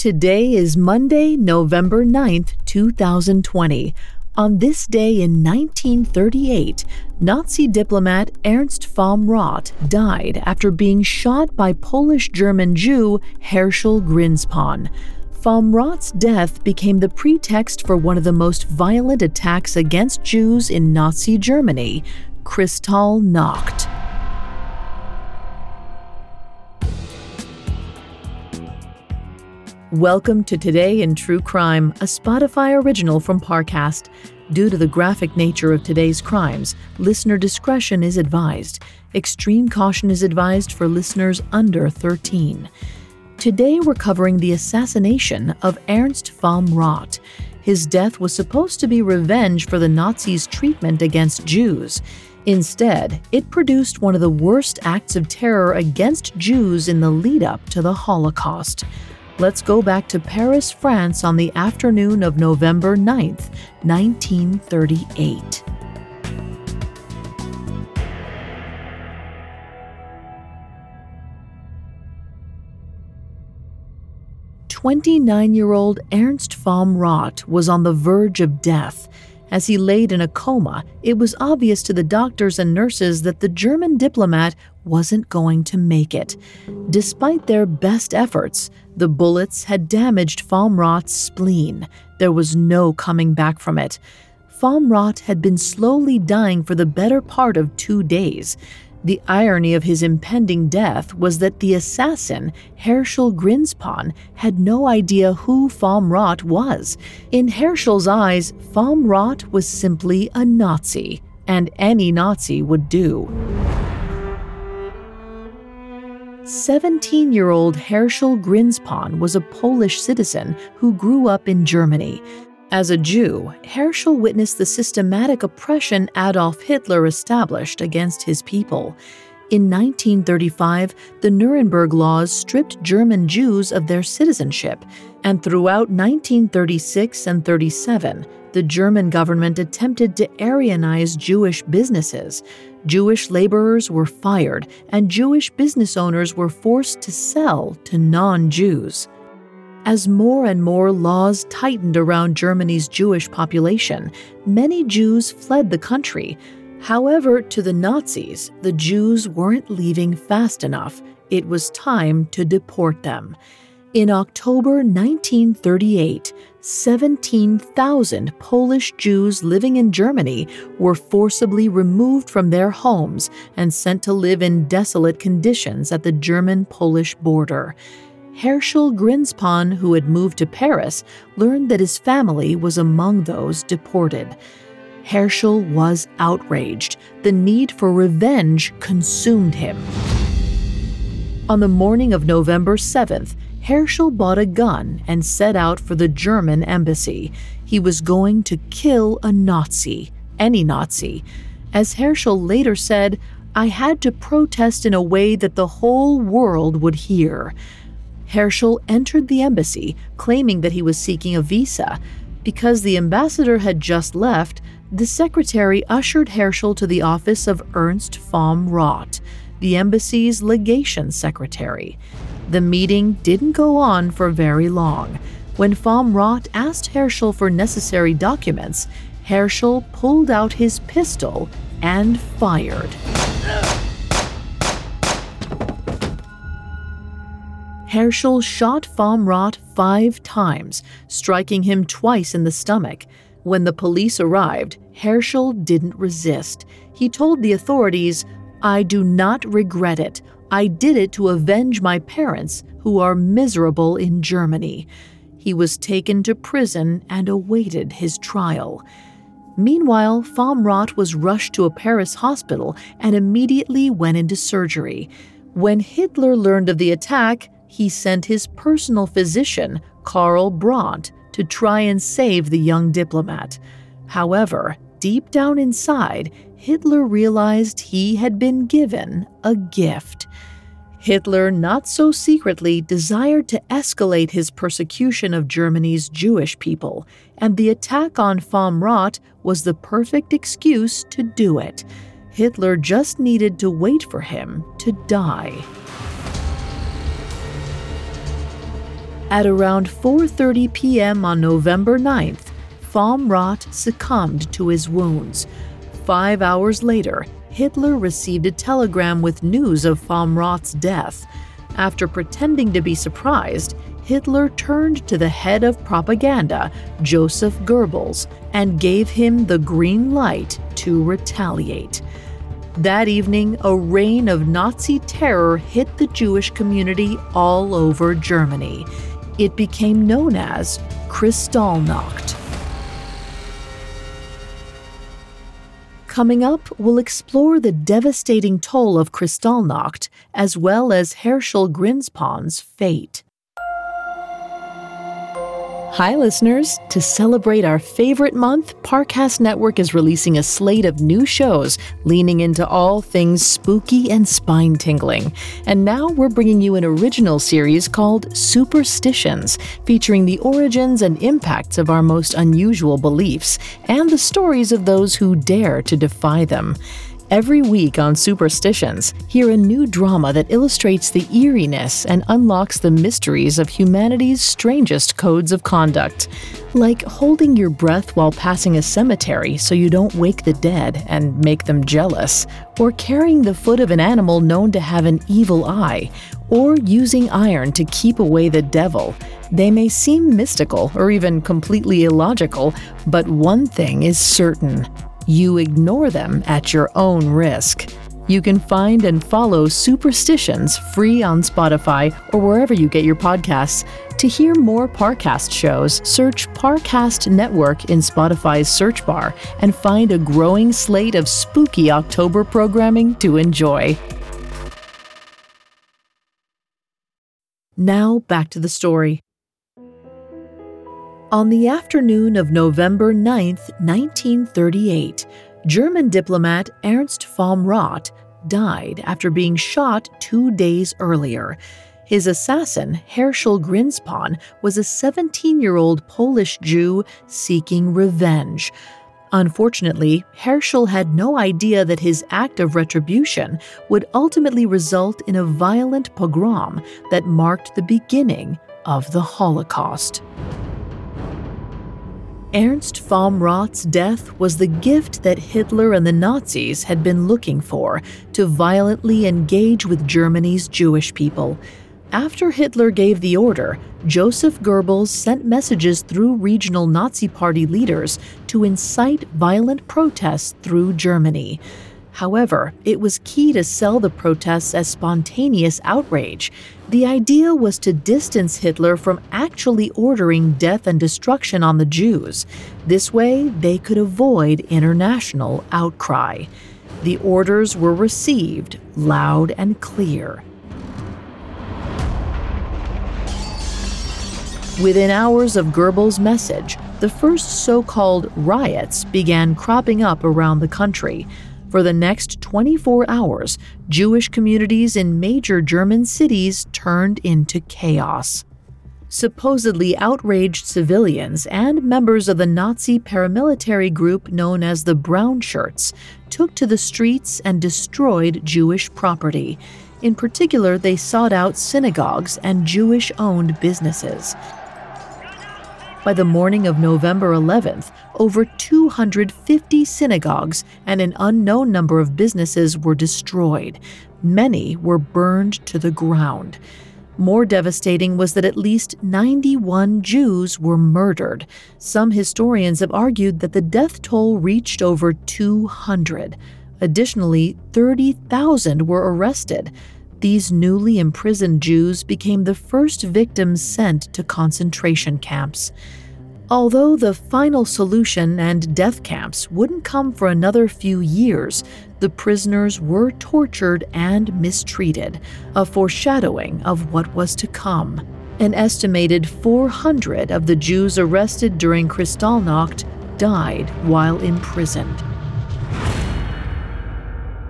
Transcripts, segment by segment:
Today is Monday, November 9th, 2020. On this day in 1938, Nazi diplomat Ernst vom Rath died after being shot by Polish German Jew Herschel Grynszpan. Vom Rath's death became the pretext for one of the most violent attacks against Jews in Nazi Germany, Kristallnacht. Welcome to Today in True Crime, a Spotify original from Parcast. Due to the graphic nature of today's crimes, listener discretion is advised. Extreme caution is advised for listeners under 13. Today we're covering the assassination of Ernst vom Rath. His death was supposed to be revenge for the Nazis' treatment against Jews. Instead, it produced one of the worst acts of terror against Jews in the lead up to the Holocaust. Let's go back to Paris, France on the afternoon of November 9th, 1938. Twenty-nine-year-old Ernst vom Rath was on the verge of death as he laid in a coma, it was obvious to the doctors and nurses that the German diplomat wasn't going to make it. Despite their best efforts, the bullets had damaged vom Rath's spleen. There was no coming back from it. vom Rath had been slowly dying for the better part of two days. The irony of his impending death was that the assassin, Herschel Grynszpan, had no idea who vom Rath was. In Herschel's eyes, vom Rath was simply a Nazi, and any Nazi would do. 17 year old Herschel Grynszpan was a Polish citizen who grew up in Germany. As a Jew, Herschel witnessed the systematic oppression Adolf Hitler established against his people. In 1935, the Nuremberg laws stripped German Jews of their citizenship, and throughout 1936 and 37, the German government attempted to Aryanize Jewish businesses. Jewish laborers were fired, and Jewish business owners were forced to sell to non Jews. As more and more laws tightened around Germany's Jewish population, many Jews fled the country. However, to the Nazis, the Jews weren't leaving fast enough. It was time to deport them. In October 1938, 17,000 Polish Jews living in Germany were forcibly removed from their homes and sent to live in desolate conditions at the German Polish border. Herschel Grynszpan, who had moved to Paris, learned that his family was among those deported. Herschel was outraged. The need for revenge consumed him. On the morning of November 7th, Herschel bought a gun and set out for the German embassy. He was going to kill a Nazi, any Nazi. As Herschel later said, I had to protest in a way that the whole world would hear. Herschel entered the embassy claiming that he was seeking a visa. Because the ambassador had just left, the secretary ushered Herschel to the office of Ernst vom Rath, the embassy's legation secretary. The meeting didn't go on for very long. When vom Rath asked Herschel for necessary documents, Herschel pulled out his pistol and fired. Herschel shot vom Rath five times, striking him twice in the stomach. When the police arrived, Herschel didn't resist. He told the authorities, I do not regret it. I did it to avenge my parents, who are miserable in Germany. He was taken to prison and awaited his trial. Meanwhile, vom Rath was rushed to a Paris hospital and immediately went into surgery. When Hitler learned of the attack, he sent his personal physician, Karl Brandt, to try and save the young diplomat. However, deep down inside, Hitler realized he had been given a gift. Hitler, not so secretly, desired to escalate his persecution of Germany's Jewish people, and the attack on Vom Rath was the perfect excuse to do it. Hitler just needed to wait for him to die. At around 4:30 p.m. on November 9th, Vom Rath succumbed to his wounds. 5 hours later, Hitler received a telegram with news of Vom Rath's death. After pretending to be surprised, Hitler turned to the head of propaganda, Joseph Goebbels, and gave him the green light to retaliate. That evening, a reign of Nazi terror hit the Jewish community all over Germany. It became known as Kristallnacht. Coming up, we'll explore the devastating toll of Kristallnacht, as well as Herschel Grynszpan's fate. Hi, listeners. To celebrate our favorite month, Parcast Network is releasing a slate of new shows leaning into all things spooky and spine tingling. And now we're bringing you an original series called Superstitions, featuring the origins and impacts of our most unusual beliefs and the stories of those who dare to defy them. Every week on Superstitions, hear a new drama that illustrates the eeriness and unlocks the mysteries of humanity's strangest codes of conduct. Like holding your breath while passing a cemetery so you don't wake the dead and make them jealous, or carrying the foot of an animal known to have an evil eye, or using iron to keep away the devil. They may seem mystical or even completely illogical, but one thing is certain you ignore them at your own risk. You can find and follow Superstitions free on Spotify or wherever you get your podcasts. To hear more Parcast shows, search Parcast Network in Spotify's search bar and find a growing slate of spooky October programming to enjoy. Now, back to the story. On the afternoon of November 9, 1938, German diplomat Ernst vom Rath died after being shot two days earlier. His assassin, Herschel Grynszpan, was a 17 year old Polish Jew seeking revenge. Unfortunately, Herschel had no idea that his act of retribution would ultimately result in a violent pogrom that marked the beginning of the Holocaust. Ernst vom Rath's death was the gift that Hitler and the Nazis had been looking for to violently engage with Germany's Jewish people. After Hitler gave the order, Joseph Goebbels sent messages through regional Nazi Party leaders to incite violent protests through Germany. However, it was key to sell the protests as spontaneous outrage. The idea was to distance Hitler from actually ordering death and destruction on the Jews. This way, they could avoid international outcry. The orders were received loud and clear. Within hours of Goebbels' message, the first so called riots began cropping up around the country. For the next 24 hours, Jewish communities in major German cities turned into chaos. Supposedly outraged civilians and members of the Nazi paramilitary group known as the Brown Shirts took to the streets and destroyed Jewish property. In particular, they sought out synagogues and Jewish owned businesses. By the morning of November 11th, over 250 synagogues and an unknown number of businesses were destroyed. Many were burned to the ground. More devastating was that at least 91 Jews were murdered. Some historians have argued that the death toll reached over 200. Additionally, 30,000 were arrested. These newly imprisoned Jews became the first victims sent to concentration camps. Although the final solution and death camps wouldn't come for another few years, the prisoners were tortured and mistreated, a foreshadowing of what was to come. An estimated 400 of the Jews arrested during Kristallnacht died while imprisoned.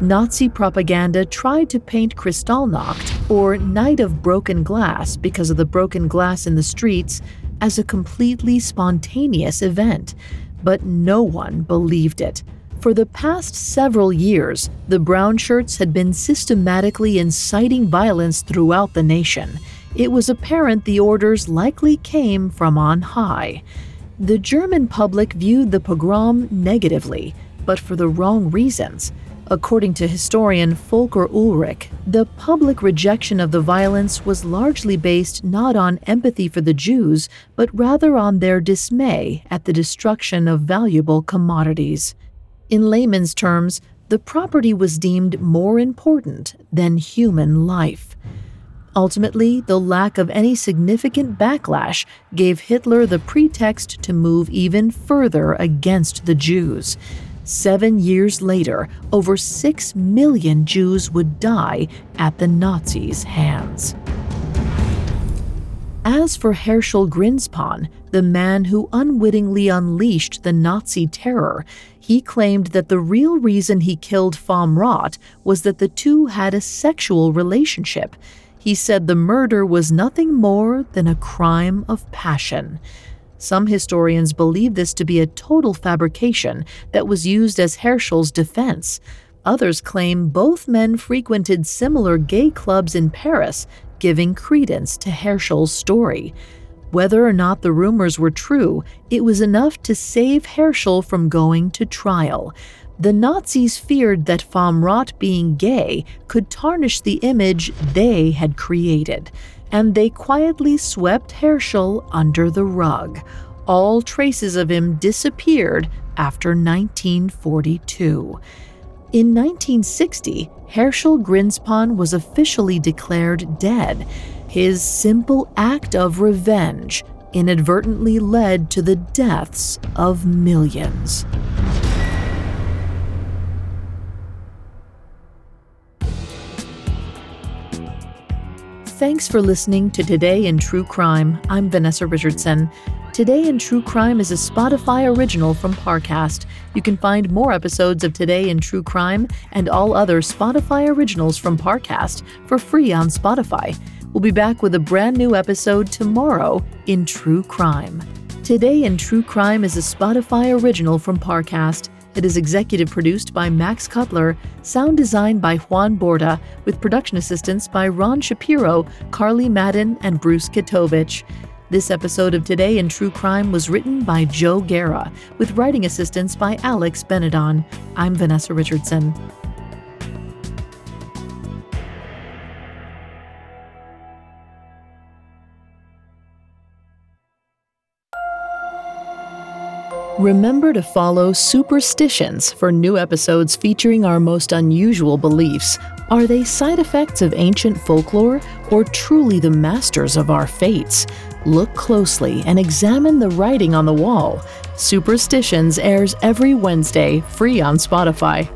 Nazi propaganda tried to paint Kristallnacht, or Night of Broken Glass because of the broken glass in the streets, as a completely spontaneous event, but no one believed it. For the past several years, the brown shirts had been systematically inciting violence throughout the nation. It was apparent the orders likely came from on high. The German public viewed the pogrom negatively, but for the wrong reasons. According to historian Volker Ullrich, the public rejection of the violence was largely based not on empathy for the Jews, but rather on their dismay at the destruction of valuable commodities. In layman's terms, the property was deemed more important than human life. Ultimately, the lack of any significant backlash gave Hitler the pretext to move even further against the Jews. Seven years later, over six million Jews would die at the Nazis' hands. As for Herschel Grynszpan, the man who unwittingly unleashed the Nazi terror, he claimed that the real reason he killed Vom Rath was that the two had a sexual relationship. He said the murder was nothing more than a crime of passion. Some historians believe this to be a total fabrication that was used as Herschel's defense. Others claim both men frequented similar gay clubs in Paris, giving credence to Herschel's story. Whether or not the rumors were true, it was enough to save Herschel from going to trial. The Nazis feared that Vom Rath being gay could tarnish the image they had created and they quietly swept Herschel under the rug. All traces of him disappeared after 1942. In 1960, Herschel Grynszpan was officially declared dead. His simple act of revenge inadvertently led to the deaths of millions. Thanks for listening to Today in True Crime. I'm Vanessa Richardson. Today in True Crime is a Spotify original from Parcast. You can find more episodes of Today in True Crime and all other Spotify originals from Parcast for free on Spotify. We'll be back with a brand new episode tomorrow in True Crime. Today in True Crime is a Spotify original from Parcast. It is executive produced by Max Cutler, sound designed by Juan Borda, with production assistance by Ron Shapiro, Carly Madden, and Bruce Kitovich. This episode of Today in True Crime was written by Joe Guerra, with writing assistance by Alex Benedon. I'm Vanessa Richardson. Remember to follow Superstitions for new episodes featuring our most unusual beliefs. Are they side effects of ancient folklore or truly the masters of our fates? Look closely and examine the writing on the wall. Superstitions airs every Wednesday, free on Spotify.